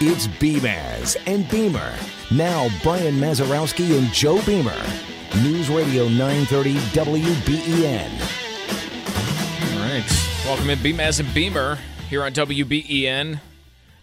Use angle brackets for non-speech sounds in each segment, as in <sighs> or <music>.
It's Beamaz and Beamer. Now, Brian Mazarowski and Joe Beamer. News Radio 930 WBEN. All right. Welcome in Beamaz and Beamer here on WBEN.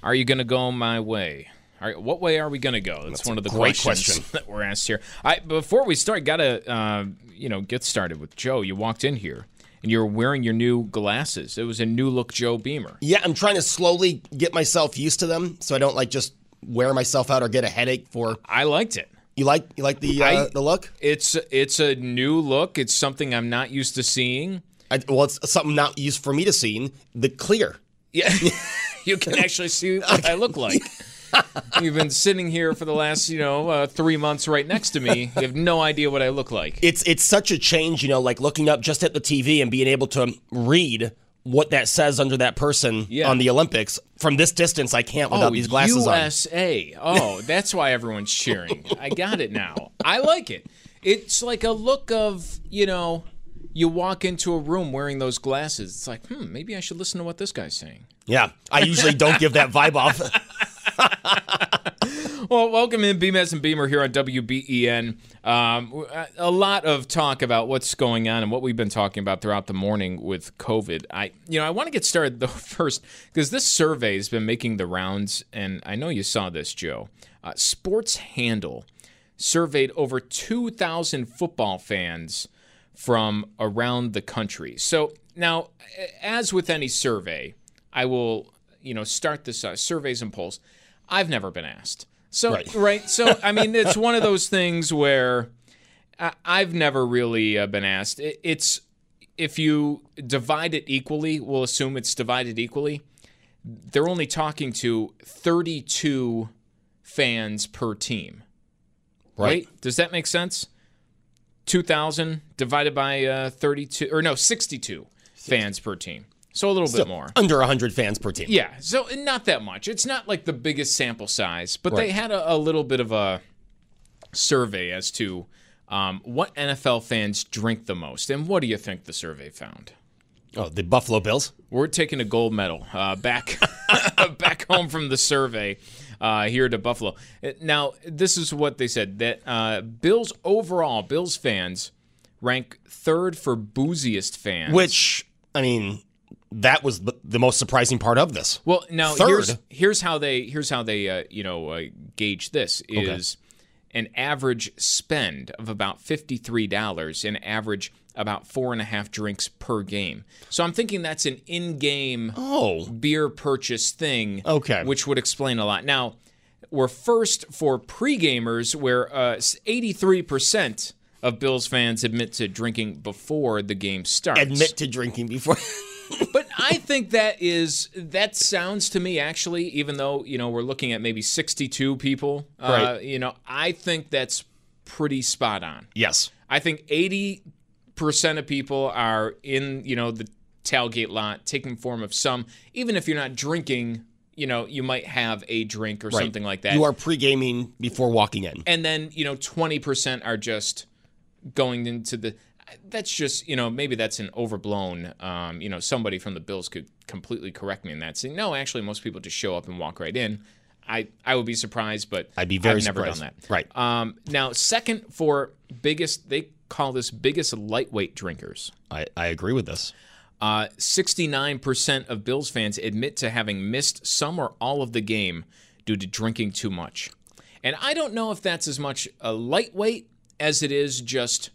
Are you going to go my way? All right, what way are we going to go? That's, That's one of the great questions question. <laughs> that we're asked here. I before we start, gotta uh, you know get started with Joe. You walked in here and you were wearing your new glasses. It was a new look Joe Beamer. Yeah, I'm trying to slowly get myself used to them so I don't like just wear myself out or get a headache for I liked it. you like you like the uh, I- the look? It's it's a new look. It's something I'm not used to seeing. I, well, it's something not used for me to see. The clear. Yeah, <laughs> you can actually see what I look like. <laughs> You've been sitting here for the last, you know, uh, three months right next to me. You have no idea what I look like. It's it's such a change, you know, like looking up just at the TV and being able to read what that says under that person Yeah. on the Olympics from this distance. I can't without these glasses on. USA. Oh, <laughs> that's why everyone's cheering. I got it now. I like it. It's like a look of, you know, you walk into a room wearing those glasses. It's like, hmm, maybe I should listen to what this guy's saying. Yeah, I usually don't give that vibe off. <laughs> <laughs> Well, welcome in Beamaz and Beamer here on WBEN. Um, a lot of talk about what's going on and what we've been talking about throughout the morning with COVID. I, you know, I want to get started though <laughs> first because this survey has been making the rounds, and I know you saw this, Joe. Uh, Sports Handle surveyed over 2,000 football fans from around the country. So now, as with any survey, I will, you know, start this uh, surveys and polls. I've never been asked. So Right. <laughs> right. So I mean, it's one of those things where I've never really uh, been asked. It's if you divide it equally, we'll assume it's divided equally. They're only talking to 32 fans per team. Right? Does that make sense? 2,000 divided by uh, 32, or no, 62 fans per team. So a little bit more. Under 100 fans per team. Yeah, so not that much. It's not like the biggest sample size, but they had a, a little bit of a survey as to um, what NFL fans drink the most. And what do you think the survey found? Oh, the Buffalo Bills. We're taking a gold medal uh, back <laughs> back home from the survey uh, here to Buffalo. Uh, Now, this is what they said that uh, Bills overall, Bills fans rank third for booziest fans. Which, I mean, that was the, the most surprising part of this. Well, now Third. here's here's how they here's how they uh, you know uh, gauge this is an average spend of about fifty three dollars, an average about four and a half drinks per game. So I'm thinking that's an in game Oh, beer purchase thing. Okay. which would explain a lot. Now we're first for pre gamers, where uh, eighty three percent of Bills fans admit to drinking before the game starts. admit to drinking before. But I think that is that sounds to me actually, even though you know we're looking at maybe 62 people, uh, you know, I think that's pretty spot on. yes. I think 80 percent of people are in you know the tailgate lot taking form of some, even if you're not drinking. You know, you might have a drink or Right. something like that. You are pre gaming before walking in. and then you know 20% are just going into the that's just you know maybe that's an overblown um, you know somebody from the bills could completely correct me in that saying no actually most people just show up and walk right in I, I would be surprised, but I'd be very I've never surprised. done that. Right. Um, now, second for biggest, they call this biggest lightweight drinkers. I, I agree with this. Uh, 69% of Bills fans admit to having missed some or all of the game due to drinking too much. And I don't know if that's as much a lightweight as it is just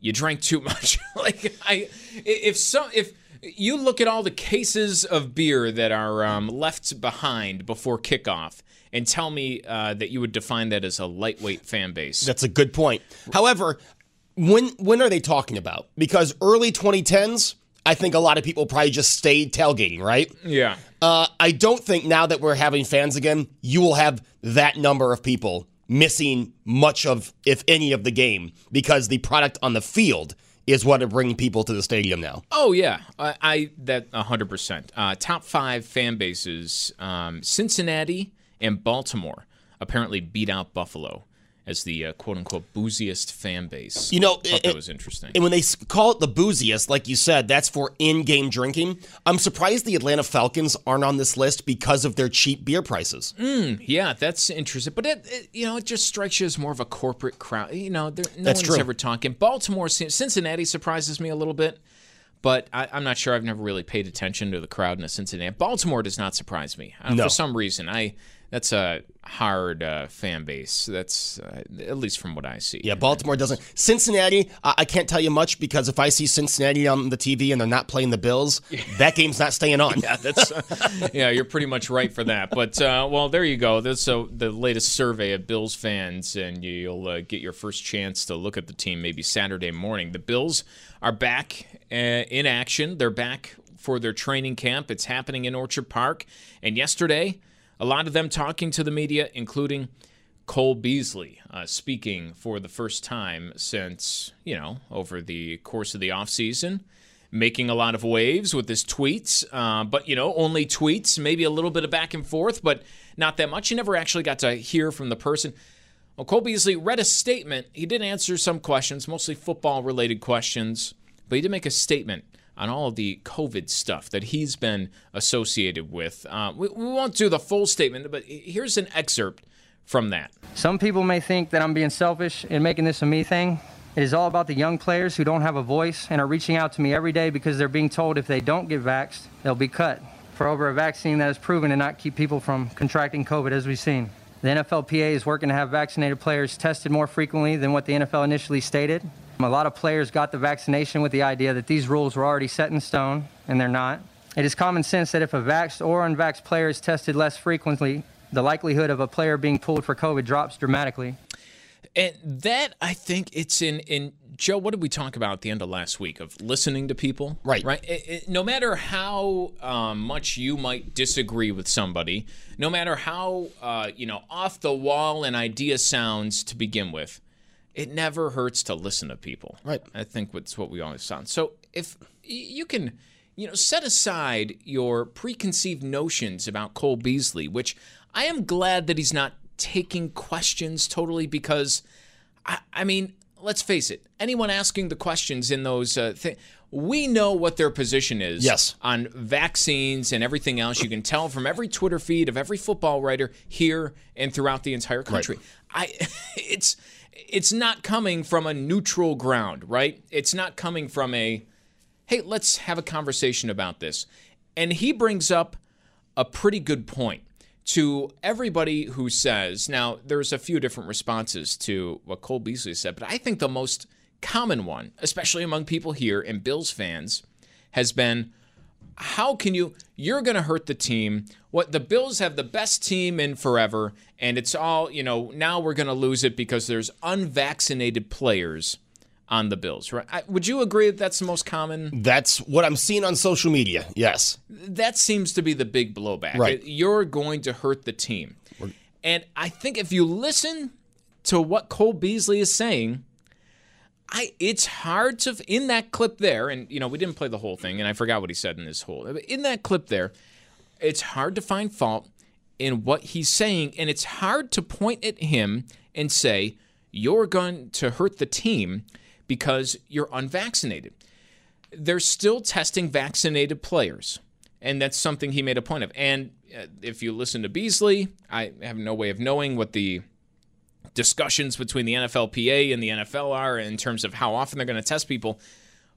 you drank too much. <laughs> like I, if so, if you look at all the cases of beer that are um, left behind before kickoff, and tell me uh, that you would define that as a lightweight fan base. That's a good point. However, when when are they talking about? Because early 2010s, I think a lot of people probably just stayed tailgating, right? yeah. Uh, I don't think now that we're having fans again, you will have that number of people missing much of, if any, of the game because the product on the field is what are bringing people to the stadium now. Oh yeah, I, I that hundred percent. Uh, top five fan bases: um, Cincinnati and Baltimore apparently beat out Buffalo as the uh, quote unquote booziest fan base. You know, it- that was interesting. And when they call it the booziest, like you said, that's for in-game drinking. I'm surprised the Atlanta Falcons aren't on this list because of their cheap beer prices. yeah, that's interesting. But it, it, you know, it just strikes you as more of a corporate crowd. You know, there, no That's one's true. ever talking. Baltimore, Cincinnati surprises me a little bit. But I, I'm not sure. I've never really paid attention to the crowd in a Cincinnati. Baltimore does not surprise me uh, No. for some reason. I that's a hard uh, fan base. That's uh, at least from what I see. Yeah, Baltimore doesn't. Cincinnati, I, I can't tell you much because if I see Cincinnati on the TV and they're not playing the Bills, <laughs> that game's not staying on. <laughs> Yeah, that's yeah. You're pretty much right for that. But uh, well, there you go. That's so the latest survey of Bills fans, and you'll uh, get your first chance to look at the team maybe Saturday morning. The Bills are back uh, in action. They're back for their training camp. It's happening in Orchard Park. And yesterday, a lot of them talking to the media, including Cole Beasley, uh, speaking for the first time since you know over the course of the offseason making a lot of waves with his tweets, uh, but you know, only tweets, maybe a little bit of back and forth, but not that much. You never actually got to hear from the person. Well, Cole Beasley read a statement. He did answer some questions, mostly football related questions, but he did make a statement on all of the COVID stuff that he's been associated with. Uh, we, we won't do the full statement, but here's an excerpt from that. Some people may think that I'm being selfish in making this a me thing. It is all about the young players who don't have a voice and are reaching out to me every day because they're being told if they don't get vaxxed, they'll be cut for over a vaccine that is proven to not keep people from contracting COVID, as we've seen. The NFLPA is working to have vaccinated players tested more frequently than what the NFL initially stated. A lot of players got the vaccination with the idea that these rules were already set in stone, and they're not. It is common sense that if a vaxxed or unvaxxed player is tested less frequently, the likelihood of a player being pulled for COVID drops dramatically. And that I think it's in in Joe. What did we talk about at the end of last week of listening to people? Right. Right. It- it- no matter how um, much you might disagree with somebody, no matter how uh, you know off the wall an idea sounds to begin with, it never hurts to listen to people. Right. I think that's what we always sound. So if you can, you know, set aside your preconceived notions about Cole Beasley, which I am glad that he's not taking questions totally because, I, I mean, let's face it, anyone asking the questions in those uh, things, we know what their position is Yes. on vaccines and everything else. You can tell from every Twitter feed of every football writer here and throughout the entire country. I, <laughs> it's it's not coming from a neutral ground, right? It's not coming from a, hey, let's have a conversation about this. And he brings up a pretty good point to everybody who says, now, there's a few different responses to what Cole Beasley said, but I think the most common one, especially among people here and Bills fans, has been how can you you're going to hurt the team what the bills have the best team in forever and it's all you know now we're going to lose it because there's unvaccinated players on the bills right I, would you agree that that's the most common That's what I'm seeing on social media. Yes. that seems to be the big blowback Right. you're going to hurt the team and i think if you listen to what cole beasley is saying I it's hard to in that clip there, and you know we didn't play the whole thing, and I forgot what he said in this whole. In that clip there, it's hard to find fault in what he's saying, and it's hard to point at him and say you're going to hurt the team because you're unvaccinated. They're still testing vaccinated players. And that's something he made a point of. And uh, if you listen to Beasley, I have no way of knowing what the discussions between the NFLPA and the NFL are in terms of how often they're going to test people,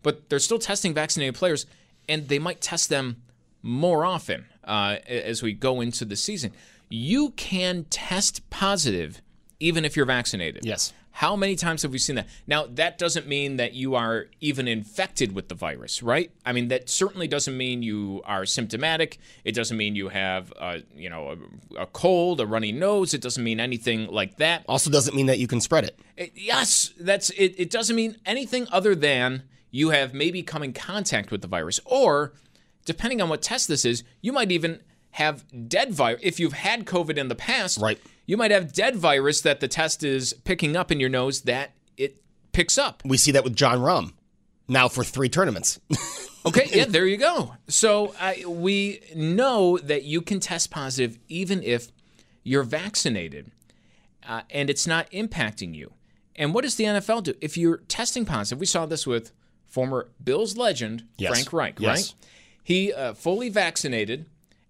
but they're still testing vaccinated players, and they might test them more often uh, as we go into the season. You can test positive even if you're vaccinated. Yes. How many times have we seen that? Now, that doesn't mean that you are even infected with the virus, right? I mean, that certainly doesn't mean you are symptomatic. It doesn't mean you have, a, you know, a, a cold, a runny nose. It doesn't mean anything like that. Also, doesn't mean that you can spread it. It- yes, that's it. It doesn't mean anything other than you have maybe come in contact with the virus, or depending on what test this is, you might even have dead virus. If you've had COVID in the past, Right. You might have dead virus that the test is picking up in your nose that it picks up. We see that with Jon Rahm now for three tournaments. <laughs> Okay, yeah, there you go. So I, we know that you can test positive even if you're vaccinated, uh, and it's not impacting you. And what does the NFL do if you're testing positive? We saw this with former Bills legend Yes. Frank Reich, Yes. right? He uh, fully vaccinated,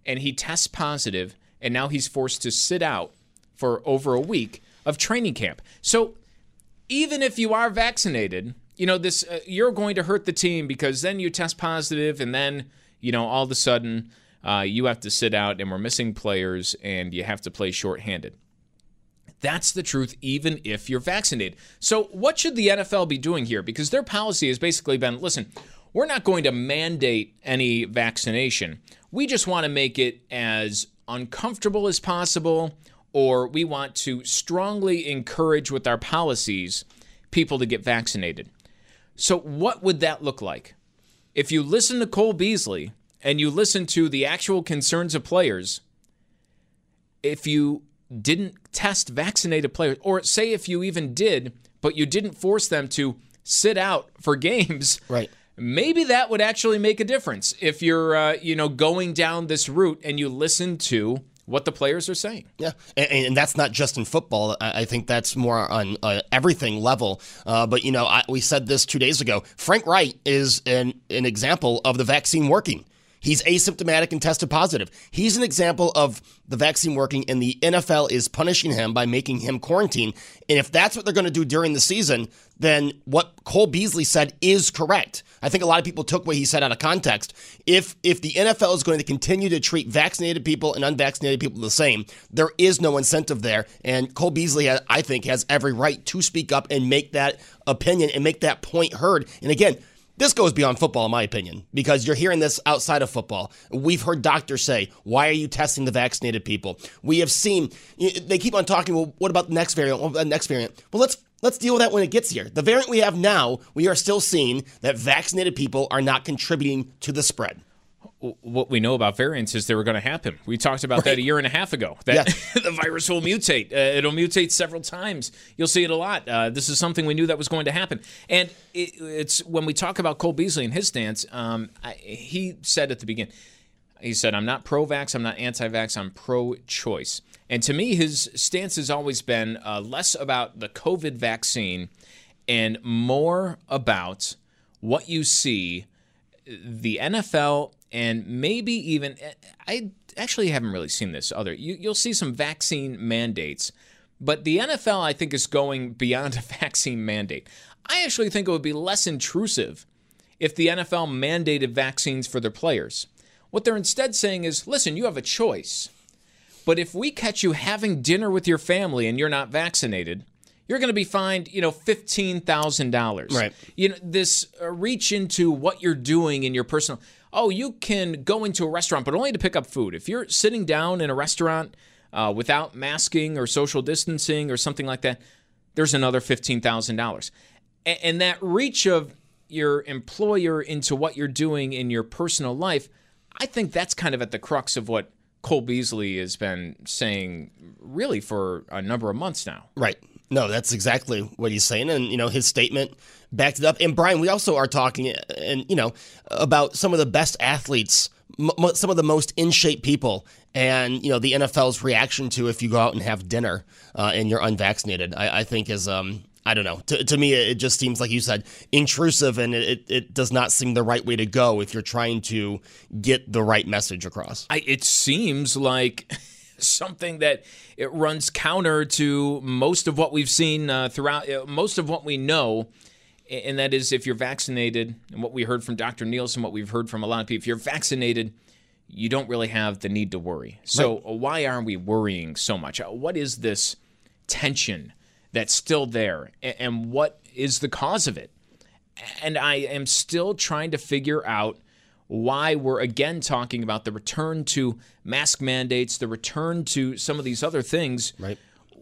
and he tests positive, and now he's forced to sit out for over a week of training camp. So even if you are vaccinated, you know this uh, you're going to hurt the team because then you test positive and then you know all of a sudden uh, you have to sit out and we're missing players and you have to play shorthanded. That's the truth, even if you're vaccinated. So, what should the NFL be doing here? Because their policy has basically been listen, we're not going to mandate any vaccination. We just want to make it as uncomfortable as possible, or we want to strongly encourage with our policies people to get vaccinated. So, what would that look like? If you listen to Cole Beasley and you listen to the actual concerns of players, if you didn't test vaccinated players, or say if you even did, but you didn't force them to sit out for <laughs> games, Right. Maybe that would actually make a difference if you're, uh, you know, going down this route and you listen to what the players are saying. Yeah, and, and that's not just in football. I, think that's more on uh, everything level. Uh, but you know, I, we said this two days ago. Frank Reich is an an example of the vaccine working. He's asymptomatic and tested positive. He's an example of the vaccine working, and the NFL is punishing him by making him quarantine. And if that's what they're going to do during the season, then what Cole Beasley said is correct. I think a lot of people took what he said out of context. If if the NFL is going to continue to treat vaccinated people and unvaccinated people the same, there is no incentive there. And Cole Beasley, I think, has every right to speak up and make that opinion and make that point heard. And again. This goes beyond football, in my opinion, because you're hearing this outside of football. We've heard doctors say, Why are you testing the vaccinated people? We have seen, they keep on talking, Well, what about the next variant? What about the next variant? Well, let's Let's deal with that when it gets here. The variant we have now, we are still seeing that vaccinated people are not contributing to the spread. What we know about variants is they were going to happen. We talked about that a year and a half ago. That <laughs> the virus will mutate. Uh, it'll mutate several times. You'll see it a lot. Uh, this is something we knew that was going to happen. And it, it's when we talk about Cole Beasley and his stance. Um, I, he said at the beginning, he said, "I'm not pro-vax. I'm not anti-vax. I'm pro-choice." And to me, his stance has always been uh, less about the COVID vaccine and more about what you see the NFL and maybe even I actually haven't really seen this other. You, you'll see some vaccine mandates, but the NFL I think is going beyond <laughs> a vaccine mandate. I actually think it would be less intrusive if the NFL mandated vaccines for their players. What they're instead saying is, listen, you have a choice. But if we catch you having dinner with your family and you're not vaccinated, you're going to be fined, you know, fifteen thousand dollars. Right. You know, this uh, reach into what you're doing in your personal. Oh, you can go into a restaurant, but only to pick up food. If you're sitting down in a restaurant uh, without masking or social distancing or something like that, there's another fifteen thousand dollars. And that reach of your employer into what you're doing in your personal life, I think that's kind of at the crux of what Cole Beasley has been saying really for a number of months now. Right. No, that's exactly what he's saying, and you know his statement backed it up. And Brian, we also are talking, and you know, about some of the best athletes, m- some of the most in shape people, and you know the NFL's reaction to if you go out and have dinner uh, and you're unvaccinated. I, I think is um, I don't know. To, to me, it just seems like you said intrusive, and it, it does not seem the right way to go if you're trying to get the right message across. I, it seems like <laughs> something that it runs counter to most of what we've seen uh, throughout, uh, most of what we know. And that is if you're vaccinated, and what we heard from Dr. Nielsen, what we've heard from a lot of people, if you're vaccinated, you don't really have the need to worry. So, right. why are we worrying so much? Uh, what is this tension that's still there? And what is the cause of it? And I am still trying to figure out why we're again talking about the return to mask mandates, the return to some of these other things. Right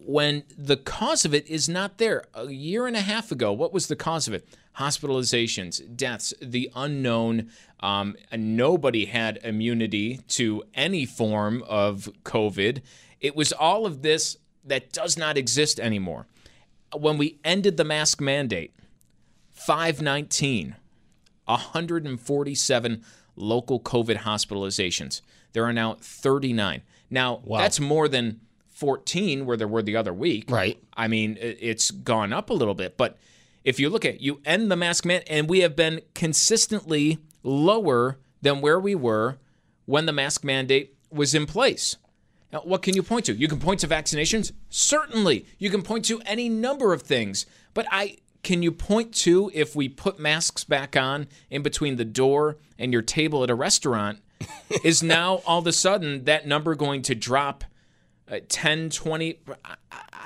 when the cause of it is not there. A year and a half ago, what was the cause of it? Hospitalizations, deaths, the unknown. Um, nobody had immunity to any form of COVID. It was all of this that does not exist anymore. When we ended the mask mandate, 519, 147 local COVID hospitalizations. There are now 39. Now, wow. that's more than 14 where there were the other week. Right. I mean, it's gone up a little bit, but if you look at you end the mask man and we have been consistently lower than where we were when the mask mandate was in place. Now, what can you point to? You can point to vaccinations? Certainly. You can point to any number of things. But I can you point to if we put masks back on in between the door and your table at a restaurant, is now all of a sudden that number going to drop uh, 10, 20. I,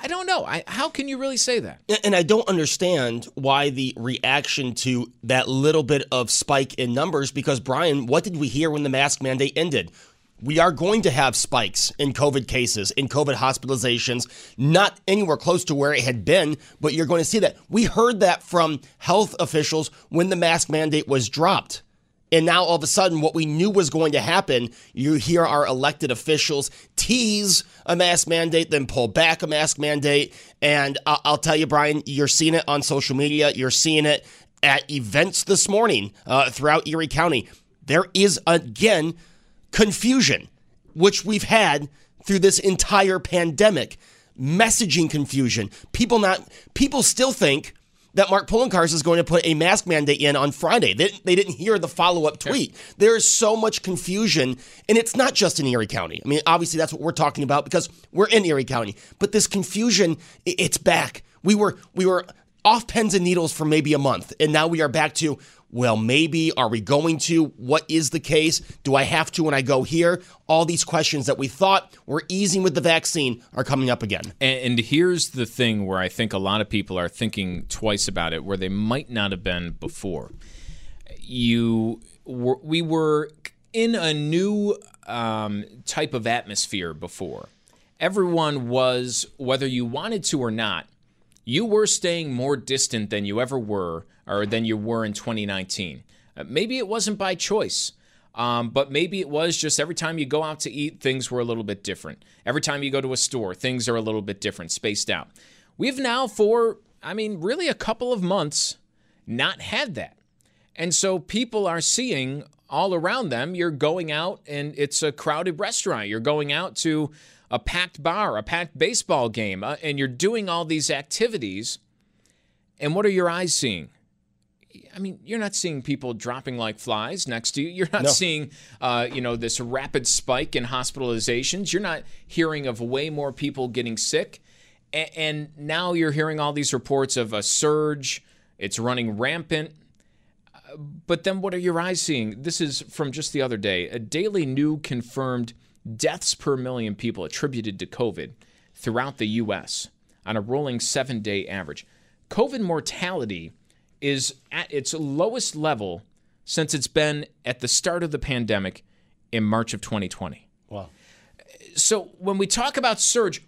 I don't know. I, how can you really say that? And I don't understand why the reaction to that little bit of spike in numbers, because, Brian, what did we hear when the mask mandate ended? We are going to have spikes in COVID cases, in COVID hospitalizations, not anywhere close to where it had been, but you're going to see that. We heard that from health officials when the mask mandate was dropped. And now all of a sudden, what we knew was going to happen, you hear our elected officials tease a mask mandate, then pull back a mask mandate. And I'll, tell you, Brian, you're seeing it on social media. You're seeing it at events this morning uh, throughout Erie County. There is, again, confusion, which we've had through this entire pandemic. Messaging confusion. People not people still think that Mark Poloncarz is going to put a mask mandate in on Friday. They, they didn't hear the follow up tweet. Yeah. There is so much confusion, and it's not just in Erie County. I mean, obviously, that's what we're talking about because we're in Erie County. But this confusion, it's back. We were we were off pens and needles for maybe a month, and now we are back to well, maybe, are we going to? What is the case? Do I have to when I go here? All these questions that we thought were easing with the vaccine are coming up again. And, and here's the thing where I think a lot of people are thinking twice about it, where they might not have been before. You, were, we were in a new um, type of atmosphere before. Everyone was, whether you wanted to or not, you were staying more distant than you ever were or than you were in 2019. Uh, maybe it wasn't by choice. Um, but maybe it was just every time you go out to eat, things were a little bit different. Every time you go to a store, things are a little bit different, spaced out. We've now, for, I mean, really a couple of months, not had that. And so people are seeing all around them, you're going out and it's a crowded restaurant. You're going out to a packed bar, a packed baseball game, uh, and you're doing all these activities. And what are your eyes seeing? I mean, you're not seeing people dropping like flies next to you. You're not no. seeing, uh, you know, this rapid spike in hospitalizations. You're not hearing of way more people getting sick. A- and now you're hearing all these reports of a surge. It's running rampant. Uh, but then what are your eyes seeing? This is from just the other day. A daily new confirmed deaths per million people attributed to COVID throughout the U.S. on a rolling seven day average. COVID mortality is at its lowest level since it's been at the start of the pandemic in March of 2020. Wow. So when we talk about surge,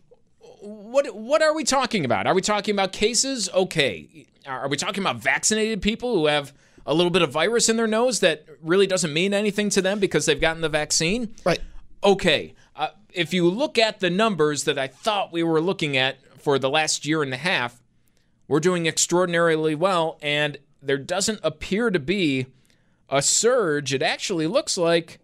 what what are we talking about? Are we talking about cases? Okay. Are we talking about vaccinated people who have a little bit of virus in their nose that really doesn't mean anything to them because they've gotten the vaccine? Right. Okay. Uh, if you look at the numbers that I thought we were looking at for the last year and a half, we're doing extraordinarily well, and there doesn't appear to be a surge. It actually looks like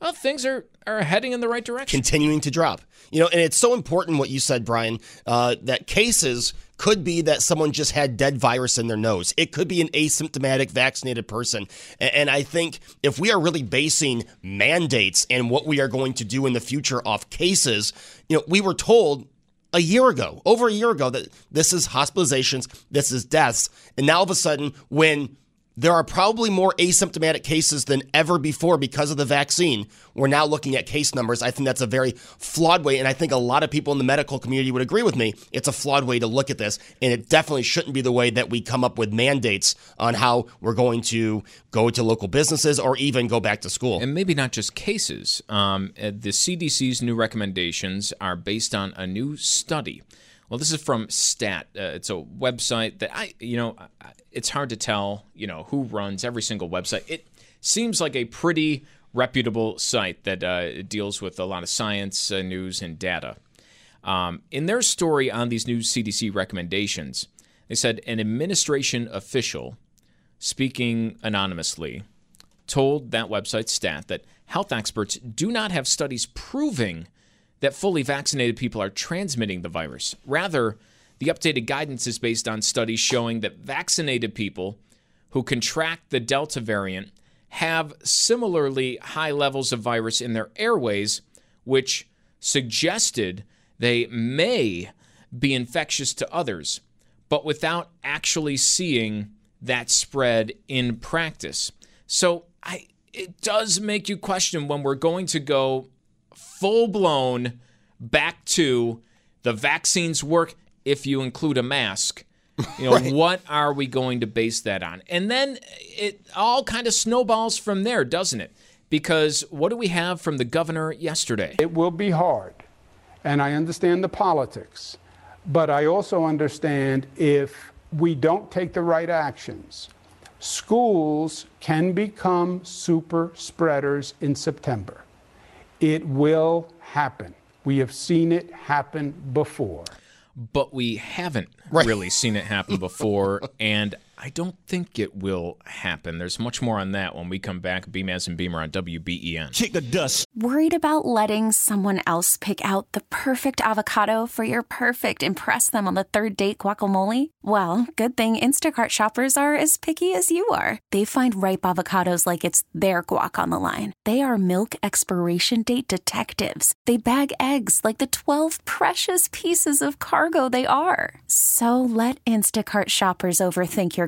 well, things are, are heading in the right direction. Continuing to drop. You know, and it's so important what you said, Brian, uh, that cases could be that someone just had dead virus in their nose. It could be an asymptomatic vaccinated person. And I think if we are really basing mandates and what we are going to do in the future off cases, you know, we were told a year ago, over a year ago, that this is hospitalizations, this is deaths. And now all of a sudden, when there are probably more asymptomatic cases than ever before because of the vaccine. We're now looking at case numbers. I think that's a very flawed way, and I think a lot of people in the medical community would agree with me. It's a flawed way to look at this, and it definitely shouldn't be the way that we come up with mandates on how we're going to go to local businesses or even go back to school. And maybe not just cases. Um, uh, the CDC's new recommendations are based on a new study. Well, this is from Stat. Uh, it's a website that I, you know, it's hard to tell, you know, who runs every single website. It seems like a pretty reputable site that uh, deals with a lot of science, uh, news, and data. Um, in their story on these new CDC recommendations, they said an administration official, speaking anonymously, told that website stat that health experts do not have studies proving that fully vaccinated people are transmitting the virus. Rather, the updated guidance is based on studies showing that vaccinated people who contract the Delta variant have similarly high levels of virus in their airways, which suggested they may be infectious to others, but without actually seeing that spread in practice. So I, it does make you question when we're going to go full blown back to the vaccines work if you include a mask. You know, <laughs> right. what are we going to base that on? And then it all kind of snowballs from there, doesn't it? Because what do we have from the governor yesterday? It will be hard. And I understand the politics. But I also understand if we don't take the right actions, schools can become super spreaders in September. It will happen. We have seen it happen before but we haven't right. really seen it happen before. <laughs> and I don't think it will happen. There's much more on that when we come back. Beamaz and Beamer on WBEN. Kick the dust. Worried about letting someone else pick out the perfect avocado for your perfect impress them on the third date guacamole? Well, good thing Instacart shoppers are as picky as you are. They find ripe avocados like it's their guac on the line. They are milk expiration date detectives. They bag eggs like the 12 precious pieces of cargo they are. So let Instacart shoppers overthink your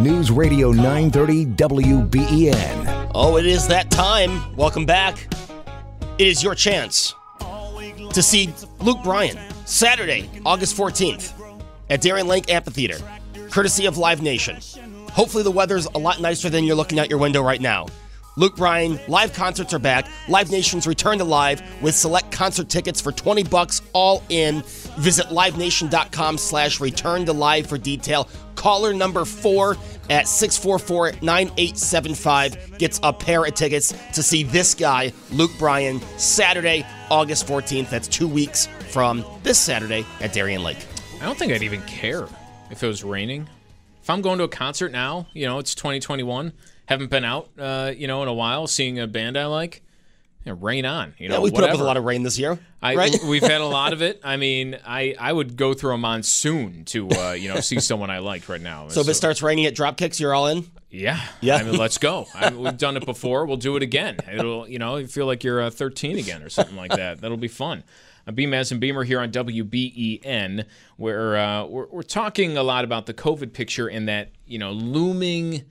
News Radio 930 WBEN. Oh, it is that time. Welcome back. It is your chance to see Luke Bryan Saturday, August 14th at Darien Lake Amphitheater, courtesy of Live Nation. Hopefully, the weather's a lot nicer than you're looking out your window right now. Luke Bryan, live concerts are back. Live Nation's return to live with select concert tickets for 20 bucks all in. Visit livenation.com slash return to live for detail. Caller number four at 644-9875 gets a pair of tickets to see this guy, Luke Bryan, Saturday, August 14th. That's two weeks from this Saturday at Darien Lake. I don't think I'd even care if it was raining. If I'm going to a concert now, you know, it's 2021 haven't been out, uh, you know, in a while, seeing a band I like. You know, rain on. You know, yeah, we put up with a lot of rain this year. I, right? we've had a lot of <laughs> it. I mean, I, I would go through a monsoon to uh, you know see someone I liked right now. So, so if it starts raining at Dropkicks, you're all in. Yeah, yeah. I mean, let's go. <laughs> I mean, we've done it before. We'll do it again. It'll you know you feel like you're uh, 13 again or something like that. That'll be fun. Uh, Beamaz and Beamer here on WBEN, where uh, we're, we're talking a lot about the COVID picture and that you know looming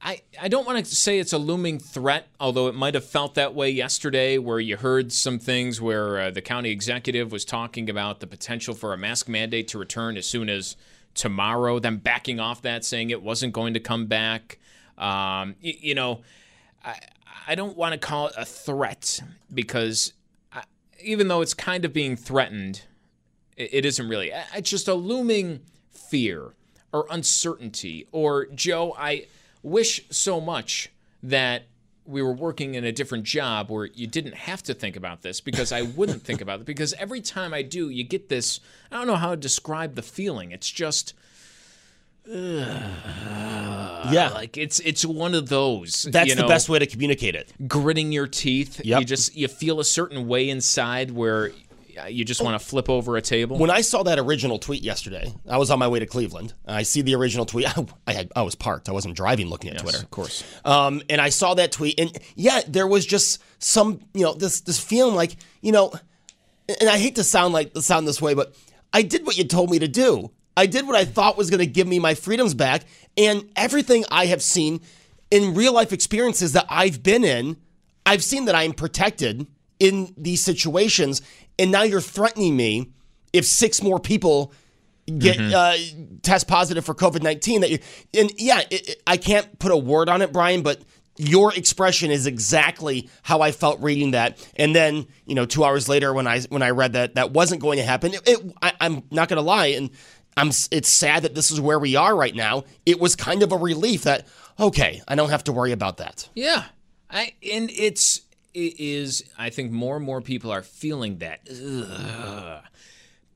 I, I don't want to say it's a looming threat, although it might have felt that way yesterday, where you heard some things where uh, the county executive was talking about the potential for a mask mandate to return as soon as tomorrow, then backing off that, saying it wasn't going to come back. Um, you, you know, I, I don't want to call it a threat because I, even though it's kind of being threatened, it, it isn't really. It's just a looming fear or uncertainty. Or, Joe, I wish so much that we were working in a different job where you didn't have to think about this because I wouldn't think about it. <laughs> Because every time I do, you get this I don't know how to describe the feeling. It's just. <sighs> yeah, like it's it's one of those. That's you know, the best way to communicate it. Gritting your teeth. Yep. You just you feel a certain way inside where you just want to flip over a table. When I saw that original tweet yesterday, I was on my way to Cleveland. I see the original tweet. <laughs> I had I was parked. I wasn't driving, looking at yes, Twitter, of course. Um, and I saw that tweet, and yeah, there was just some, you know, this this feeling like, you know, and I hate to sound like sound this way, but I did what you told me to do. I did what I thought was going to give me my freedoms back, and everything I have seen in real life experiences that I've been in, I've seen that I'm protected in these situations and now you're threatening me if six more people get mm-hmm. uh, test positive for COVID nineteen. That you and yeah, it, it, I can't put a word on it, Brian, but your expression is exactly how I felt reading that. And then you know, two hours later, when I when I read that that wasn't going to happen, it, I, I'm not going to lie, and I'm. It's sad that this is where we are right now. It was kind of a relief that okay, I don't have to worry about that. Yeah, I and it's is I think more and more people are feeling that ugh,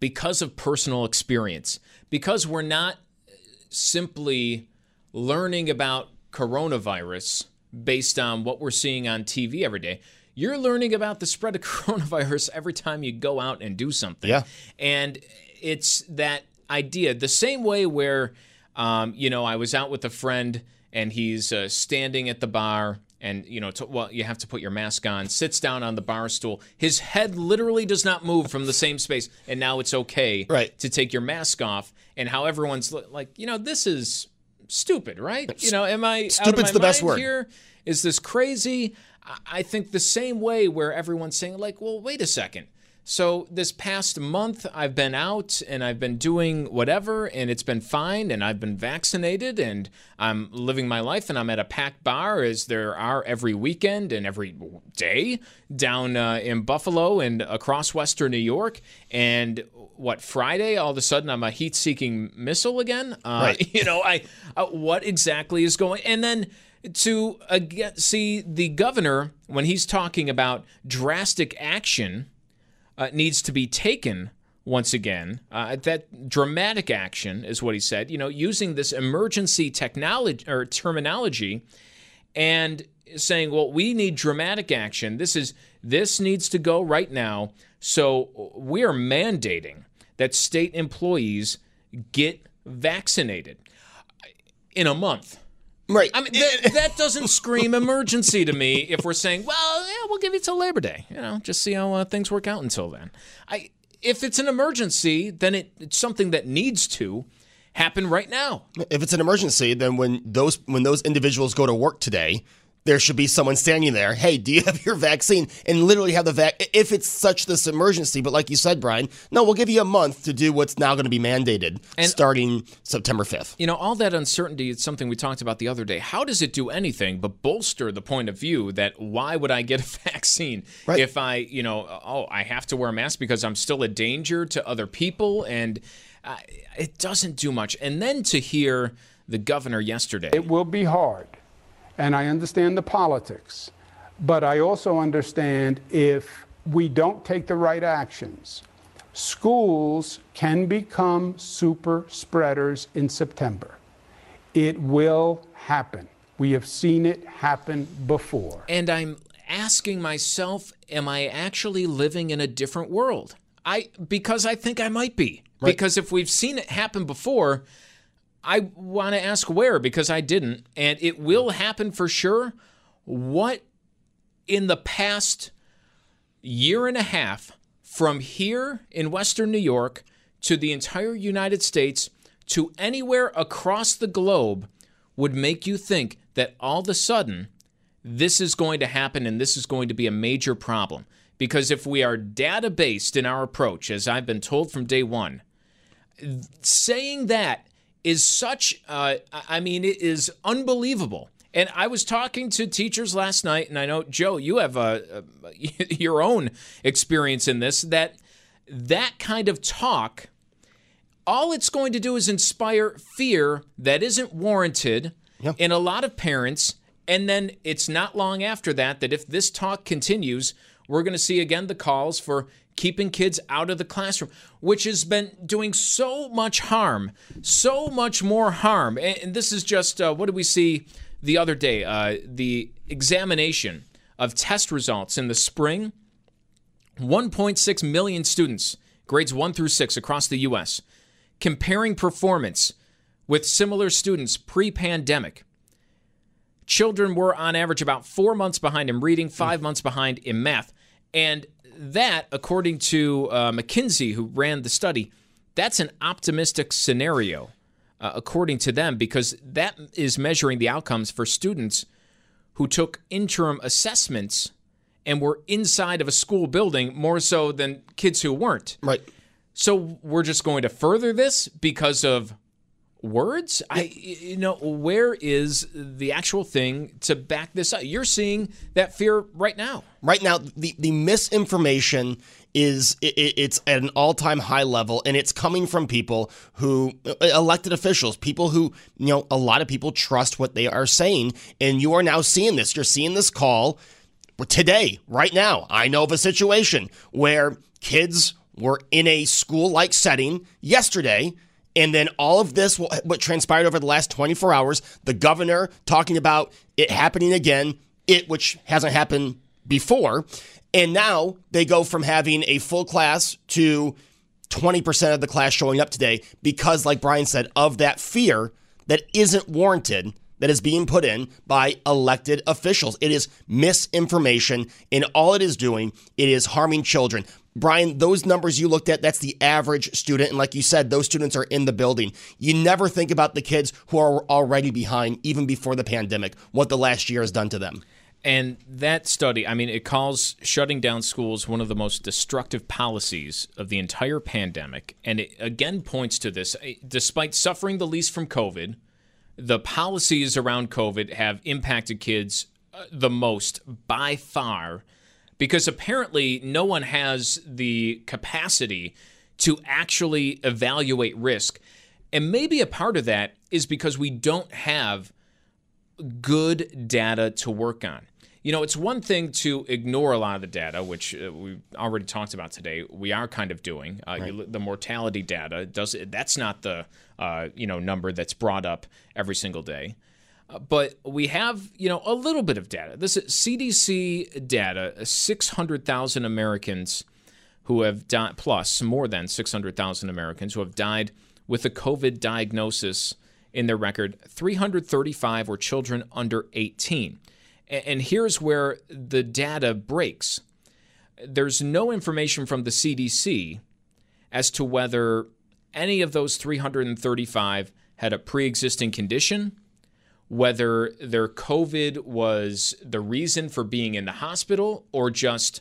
because of personal experience. Because we're not simply learning about coronavirus based on what we're seeing on TV every day. You're learning about the spread of <laughs> coronavirus every time you go out and do something. Yeah. And it's that idea, the same way where, um, you know, I was out with a friend and he's uh, standing at the bar and you know, to, well, you have to put your mask on. Sits down on the bar stool. His head literally does not move from the same space, and now it's okay right. to take your mask off. And how everyone's like, you know, this is stupid, right? You know, am I stupid's the best word here? Is this crazy? I think the same way where everyone's saying like, well, wait a second. So this past month, I've been out and I've been doing whatever, and it's been fine, and I've been vaccinated, and I'm living my life, and I'm at a packed bar as there are every weekend and every day down uh, in Buffalo and across Western New York. And what Friday, all of a sudden, I'm a heat-seeking missile again. Uh, right. <laughs> You know, I uh, what exactly is going? And then to uh, see the governor when he's talking about drastic action uh, needs to be taken once again. Uh, that dramatic action is what he said. You know, using this emergency technology or terminology, and saying, "Well, we need dramatic action. This is this needs to go right now." So we are mandating that state employees get vaccinated in a month. Right. I mean, that, that doesn't scream emergency to me if we're saying, well, yeah, we'll give you till Labor Day, you know, just see how uh, things work out until then. I, if it's an emergency, then it, it's something that needs to happen right now. If it's an emergency, then when those when those individuals go to work today, there should be someone standing there. Hey, do you have your vaccine? And literally have the vac. If it's such this emergency, but like you said, Brian, no, we'll give you a month to do what's now going to be mandated and, starting September fifth. You know, all that uncertainty is something we talked about the other day. How does it do anything but bolster the point of view that why would I get a <laughs> vaccine right. if I, you know, oh, I have to wear a mask because I'm still a danger to other people, and uh, it doesn't do much. And then to hear the governor yesterday, it will be hard and I understand the politics, but I also understand if we don't take the right actions, schools can become super spreaders in September. It will happen. We have seen it happen before. And I'm asking myself, am I actually living in a different world? I because I think I might be. Right. Because if we've seen it happen before, I want to ask where because I didn't, and it will mm. happen for sure. What in the past year and a half from here in Western New York to the entire United States to anywhere across the globe would make you think that all of a sudden this is going to happen and this is going to be a major problem. Because if we are data based in our approach, as I've been told from day one, saying that is such, uh, I mean, it is unbelievable. And I was talking to teachers last night, and I know Joe, you have a, a, <laughs> your own experience in this. That that kind of talk, all it's going to do is inspire fear that isn't warranted in a lot of parents. And then it's not long after that that if this talk continues, we're going to see again the calls for keeping kids out of the classroom, which has been doing so much harm, so much more harm. And, and this is just uh, what did we see the other day? Uh, the examination of test results in the spring. 1.6 million students, grades 1 through 6 across the U.S., comparing performance with similar students pre pandemic. Children were on average about four months behind in reading, five months behind in math. And that, according to uh, McKinsey, who ran the study, that's an optimistic scenario, uh, according to them, because that is measuring the outcomes for students who took interim assessments and were inside of a school building more so than kids who weren't. Right. So we're just going to further this because of words? I you know, where is the actual thing to back this up? You're seeing that fear right now. Right now, the, the misinformation is it, it's at an all time high level, and it's coming from people who uh, elected officials, people who you know a lot of people trust what they are saying, and you are now seeing this. You're seeing this call today, right now. I know of a situation where kids were in a school like setting yesterday. And then all of this, what transpired over the last 24 hours, the governor talking about it happening again, it which hasn't happened before. And now they go from having a full class to 20% of the class showing up today because, like Brian said, of that fear that isn't warranted that is being put in by elected officials. It is misinformation, and all it is doing, it is harming children. Brian, those numbers you looked at, that's the average student. And like you said, those students are in the building. You never think about the kids who are already behind, even before the pandemic, what the last year has done to them. And that study, I mean, it calls shutting down schools one of the most destructive policies of the entire pandemic. And it again points to this despite suffering the least from COVID, the policies around COVID have impacted kids uh, the most by far because apparently no one has the capacity to actually evaluate risk. And maybe a part of that is because we don't have good data to work on. You know, it's one thing to ignore a lot of the data, which uh, we already talked about today. We are kind of doing uh, right. you, the mortality data. Does that's not the uh, you know number that's brought up every single day, but we have you know a little bit of data. This is CDC data: six hundred thousand Americans who have died, plus more than six hundred thousand Americans who have died with a COVID diagnosis in their record. Three hundred thirty-five were children under eighteen. And here's where the data breaks there's no information from the CDC as to whether any of those 335 had a pre existing condition, whether their COVID was the reason for being in the hospital or just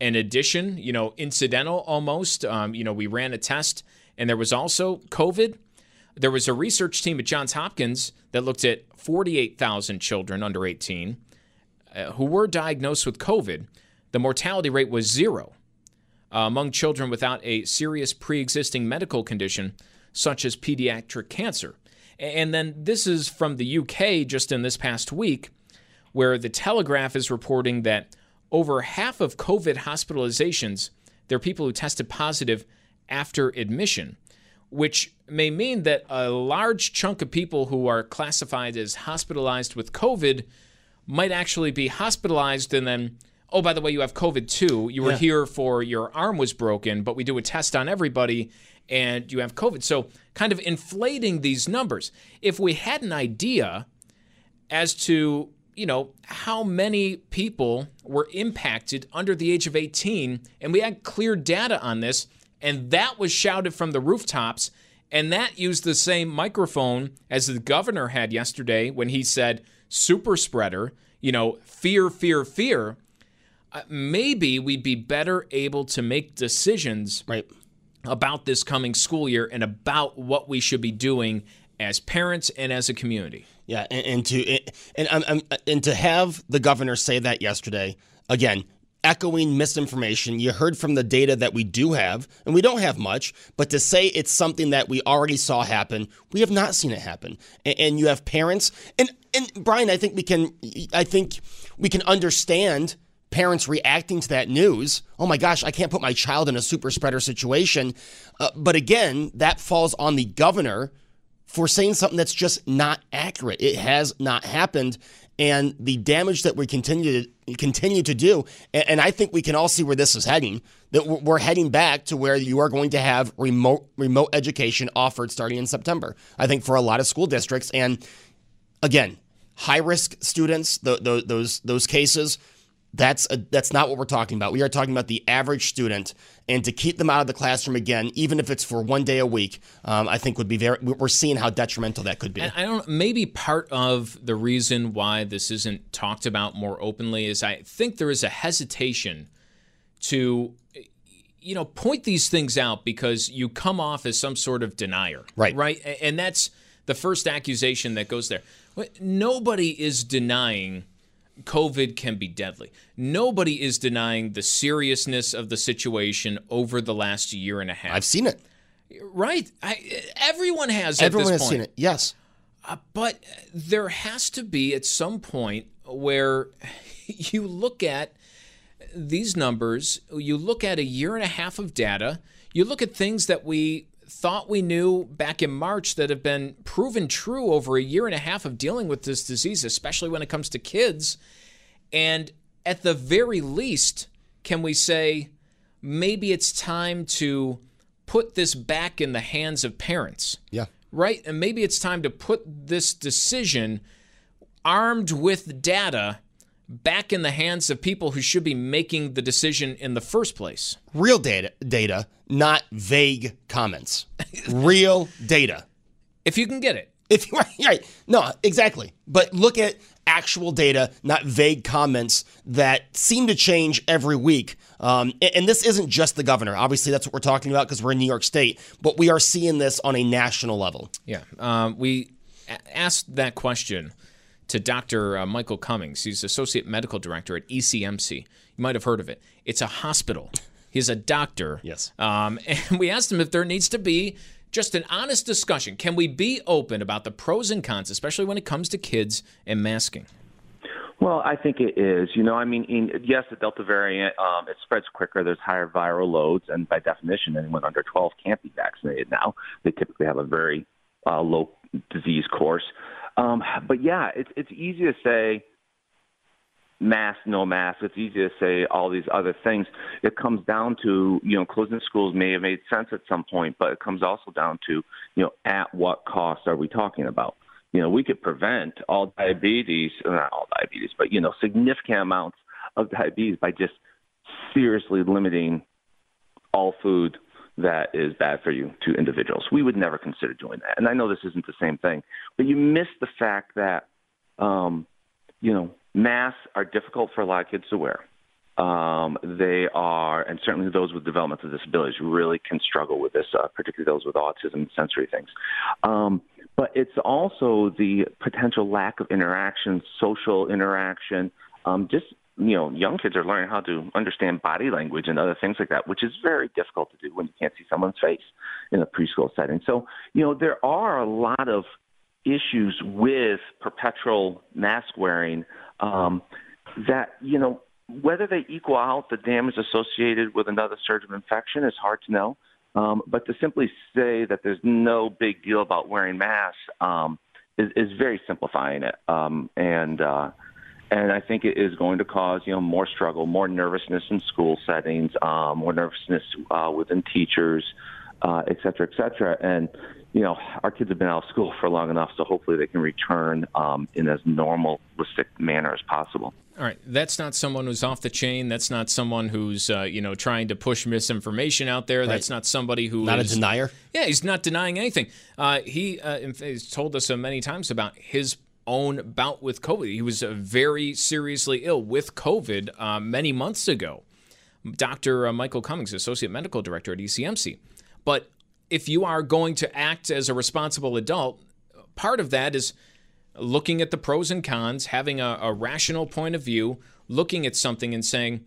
an addition, you know, incidental almost. Um, you know, we ran a test and there was also COVID. There was a research team at Johns Hopkins that looked at 48,000 children under 18 uh, who were diagnosed with COVID, the mortality rate was zero uh, among children without a serious pre existing medical condition, such as pediatric cancer. And then this is from the UK just in this past week, where the Telegraph is reporting that over half of COVID hospitalizations, they're people who tested positive after admission, which may mean that a large chunk of people who are classified as hospitalized with COVID might actually be hospitalized and then oh by the way you have covid too you were yeah. here for your arm was broken but we do a test on everybody and you have covid so kind of inflating these numbers if we had an idea as to you know how many people were impacted under the age of 18 and we had clear data on this and that was shouted from the rooftops And that used the same microphone as the governor had yesterday when he said super spreader, you know, fear, fear, fear. Uh, maybe we'd be better able to make decisions Right. About this coming school year and about what we should be doing as parents and as a community. Yeah, and, and to and um, and to have the governor say that yesterday again, echoing misinformation. You heard from the data that we do have, and we don't have much, but to say it's something that we already saw happen, we have not seen it happen. And, and you have parents, and and Brian, I think we can, I think we can understand parents reacting to that news. Oh my gosh, I can't put my child in a super spreader situation. Uh, but again, that falls on the governor for saying something that's just not accurate. It has not happened. And the damage that we continue to continue to do, and, and I think we can all see where this is heading. That we're- heading back to where you are going to have remote remote education offered starting in September. I think for a lot of school districts, and again, high risk students, th th those those cases, that's a, that's not what we're talking about. We are talking about the average student, and to keep them out of the classroom again, even if it's for one day a week, um, I think would be very. We're seeing how detrimental that could be. And I don't maybe part of the reason why this isn't talked about more openly is I think there is a hesitation to you know point these things out because you come off as some sort of denier. Right. Right? And that's the first accusation that goes there. Nobody is denying COVID can be deadly. Nobody is denying the seriousness of the situation over the last year and a half. I've seen it. right. I, everyone has Everyone at has point. seen it. Yes. Uh, but there has to be at some point where <laughs> you look at these numbers, you look at a year and a half of data, you look at things that we thought we knew back in March that have been proven true over a year and a half of dealing with this disease, especially when it comes to kids. And at the very least, can we say maybe it's time to put this back in the hands of parents? Yeah. right? And maybe it's time to put this decision armed with data back in the hands of people who should be making the decision in the first place. Real data, data, not vague comments. <laughs> Real data. If you can get it. If <laughs> right, right, no, exactly. But look at actual data, not vague comments that seem to change every week. Um, and, and this isn't just the governor. Obviously, that's what we're talking about because we're in New York State. But we are seeing this on a national level. Yeah. Um, we asked that question to Dr. Uh, Michael Cummings. He's Associate Medical Director at ECMC. You might have heard of it. It's a hospital. He's a doctor. Yes. Um, <laughs> and we asked him if there needs to be just an honest discussion. Can we be open about the pros and cons, especially when it comes to kids and masking? Well, I think it is. You know, I mean, in, yes, the Delta variant um, it spreads quicker. There's higher viral loads, and by definition, anyone under 12 can't be vaccinated now. They typically have a very uh, low disease course. Um, but yeah, it's it's easy to say mask, no mask. It's easy to say all these other things. It comes down to you know closing schools may have made sense at some point, but it comes also down to you know at what cost are we talking about? You know, we could prevent all diabetes, not all diabetes, but you know significant amounts of diabetes by just seriously limiting all food that is bad for you to individuals. We would never consider doing that. And I know this isn't the same thing, but you miss the fact that, um, you know, masks are difficult for a lot of kids to wear. Um, they are, and certainly those with developmental disabilities really can struggle with this, uh, particularly those with autism and sensory things. Um, but it's also the potential lack of interaction, social interaction, um, just you know, young kids are learning how to understand body language and other things like that, which is very difficult to do when you can't see someone's face in a preschool setting. So, you know, there are a lot of issues with perpetual mask wearing um, that, you know, whether they equal out the damage associated with another surge of infection is hard to know. Um, but to simply say that there's no big deal about wearing masks um, is, is very simplifying it. Um, and, uh, and I think it is going to cause you know more struggle, more nervousness in school settings, um, more nervousness uh, within teachers, uh, et cetera, et cetera. And you know, our kids have been out of school for long enough, so hopefully they can return um, in as normalistic manner as possible. All right, that's not someone who's off the chain. That's not someone who's uh, you know trying to push misinformation out there. Right. That's not somebody who not is, a denier. Yeah, he's not denying anything. Uh, he uh, has told us so many times about his own bout with COVID. He was uh, very seriously ill with COVID uh, many months ago. Dr. Uh, Michael Cummings, Associate Medical Director at ECMC. But if you are going to act as a responsible adult, part of that is looking at the pros and cons, having a, a rational point of view, looking at something and saying,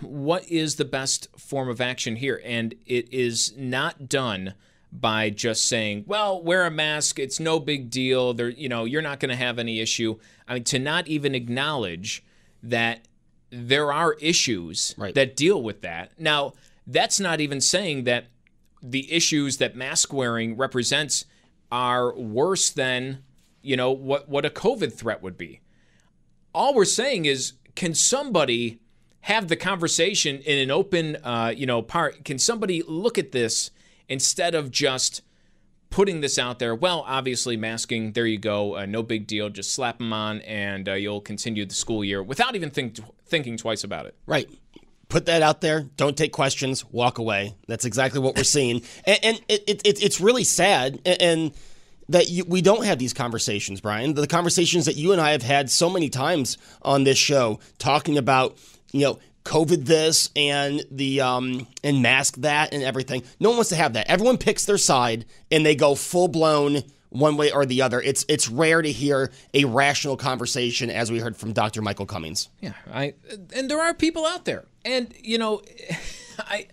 what is the best form of action here? And it is not done by just saying, "Well, wear a mask; it's no big deal. There, you know, you're not going to have any issue." I mean, to not even acknowledge that there are issues right. that deal with that. Now, that's not even saying that the issues that mask wearing represents are worse than, you know, what what a COVID threat would be. All we're saying is, can somebody have the conversation in an open, uh, you know, part? Can somebody look at this? Instead of just putting this out there. Well, obviously, masking, there you go, uh, no big deal. Just slap them on and uh, you'll continue the school year without even think, thinking twice about it. Right. Put that out there. Don't take questions. Walk away. That's exactly what we're seeing. <laughs> and, and it, it, it's really sad. And that you, we don't have these conversations, Brian. The conversations that you and I have had so many times on this show, talking about, you know, COVID this and the um, and mask that and everything. No one wants to have that. Everyone picks their side and they go full blown one way or the other. It's it's rare to hear a rational conversation as we heard from Dr. Michael Cummings. Yeah, I and there are people out there, and you know, <laughs> I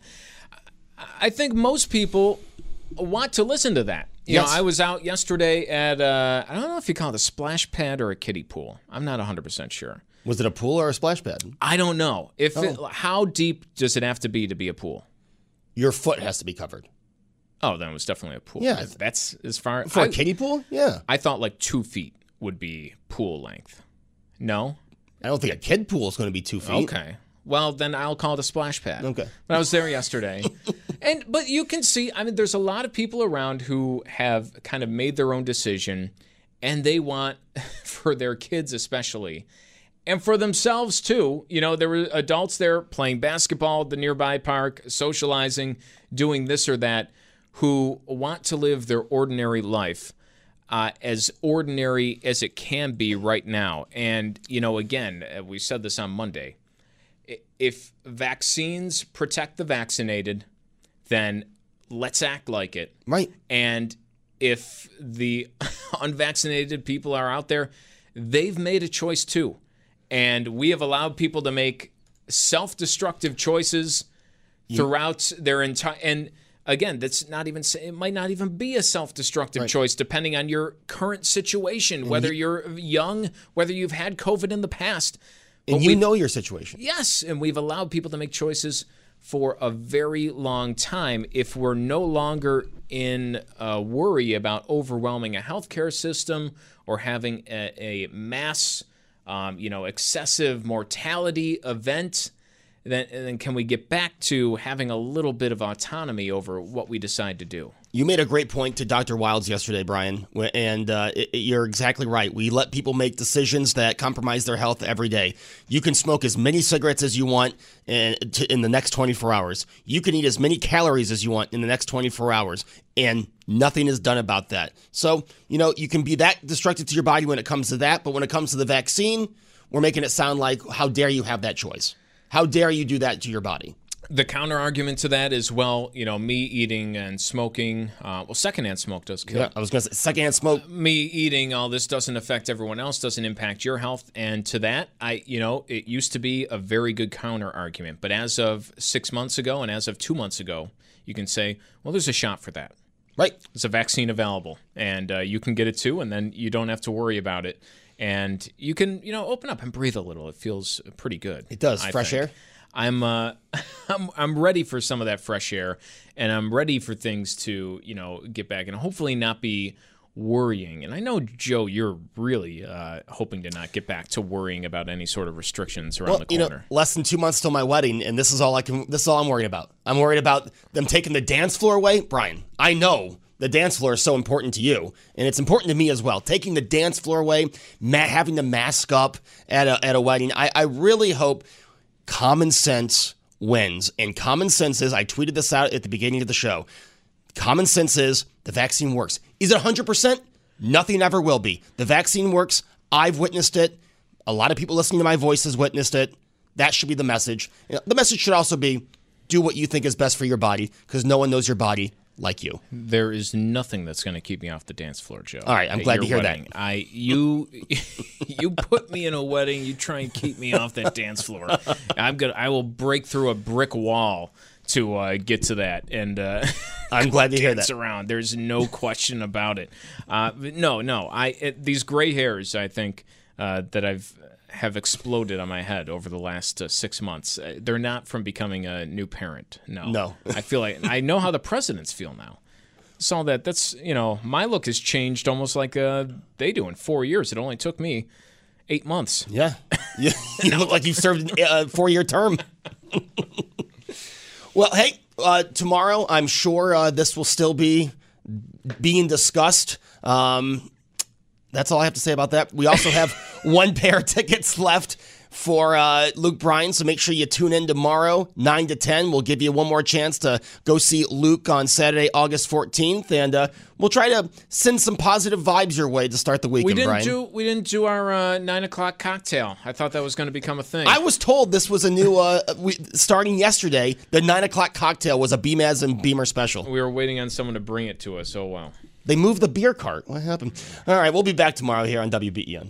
I think most people want to listen to that. You yes. know, I was out yesterday at uh, I don't know if you call it a splash pad or a kiddie pool. I'm not 100 percent sure. Was it a pool or a splash pad? I don't know. If oh. it, how deep does it have to be to be a pool? Your foot has to be covered. Oh, then it was definitely a pool. Yeah, that's as far for I, a kiddie pool. Yeah, I thought like two feet would be pool length. No, I don't think a kid pool is going to be two feet. Okay, well then I'll call it a splash pad. Okay, but I was there yesterday, <laughs> and but you can see. I mean, there's a lot of people around who have kind of made their own decision, and they want <laughs> for their kids especially and for themselves too. You know, there were adults there playing basketball at the nearby park, socializing, doing this or that, who want to live their ordinary life. Uh, as ordinary as it can be right now. And, you know, again, uh, we said this on Monday. If vaccines protect the vaccinated, then let's act like it. Right. And if the <laughs> unvaccinated people are out there, they've made a choice too and we have allowed people to make self-destructive choices throughout their entire and again that's not even it might not even be a self-destructive right. choice depending on your current situation whether you're young whether you've had covid in the past. And but you know your situation. Yes and we've allowed people to make choices for a very long time. If we're no longer in a worry about overwhelming a healthcare system or having a, a mass um, you know, excessive mortality event, then, then can we get back to having a little bit of autonomy over what we decide to do? You made a great point to Dr. Wilds yesterday, Brian, and uh, it, you're exactly right. We let people make decisions that compromise their health every day. You can smoke as many cigarettes as you want in, in the next 24 hours. You can eat as many calories as you want in the next 24 hours, and nothing is done about that. So, you know, you can be that destructive to your body when it comes to that, but when it comes to the vaccine, we're making it sound like, how dare you have that choice? How dare you do that to your body? The counter argument to that is, well, you know, me eating and smoking. Uh, well, secondhand smoke does kill. Yeah, I was going to say secondhand smoke. Uh, me eating all this doesn't affect everyone else, doesn't impact your health, and to that, I, you know, it used to be a very good counter argument, but as of six months ago and as of two months ago, you can say, well, there's a shot for that. Right. There's a vaccine available, and uh, you can get it too, and then you don't have to worry about it, and you can, you know, open up and breathe a little. It feels pretty good. It does. I Fresh think. air. I'm uh, <laughs> I'm I'm ready for some of that fresh air, and I'm ready for things to you know get back and hopefully not be worrying. And I know, Joe, you're really uh, hoping to not get back to worrying about any sort of restrictions around Well, the you corner. know, less than two months till my wedding, and this is all I can. This is all I'm worried about. I'm worried about them taking the dance floor away, Brian. I know the dance floor is so important to you, and it's important to me as well. Taking the dance floor away, having to mask up at a at a wedding. I, I really hope common sense wins, and common sense is. I tweeted this out at the beginning of the show. Common sense is the vaccine works. Is it 100%? Nothing ever will be. The vaccine works. I've witnessed it. A lot of people listening to my voice has witnessed it. That should be the message. The message should also be do what you think is best for your body because no one knows your body like you. There is nothing that's going to keep me off the dance floor, Joe. All right, I'm glad to hear that. I you <laughs> you put me in a wedding. You try and keep me off that dance floor. I'm gonna. I will break through a brick wall to uh, get to that. And uh, <laughs> I'm glad to hear that. around. There's no question about it. Uh, no, no. I it, these gray hairs. I think uh, that I've have exploded on my head over the last uh, six months. Uh, they're not from becoming a new parent. No, No. I feel like I know how the presidents feel now. Saw that. That's you know my look has changed almost like uh, they do in four years. It only took me eight months. Yeah. <laughs> You, you look like you've served a four year term. <laughs> well, hey, uh, tomorrow I'm sure uh, this will still be being discussed. Um, that's all I have to say about that. We also have one pair of tickets left for uh, Luke Bryan, so make sure you tune in tomorrow, 9 to 10. We'll give you one more chance to go see Luke on Saturday, August 14th, and uh, we'll try to send some positive vibes your way to start the weekend, We didn't Brian. do we didn't do our uh, nine o'clock cocktail. I thought that was going to become a thing. I was told this was a new, uh, we, starting yesterday, the 9 o'clock cocktail was a Beamaz and Beamer special. we were waiting on someone to bring it to us. Oh wow. They moved the beer cart. What happened? All right, we'll be back tomorrow here on WBEN.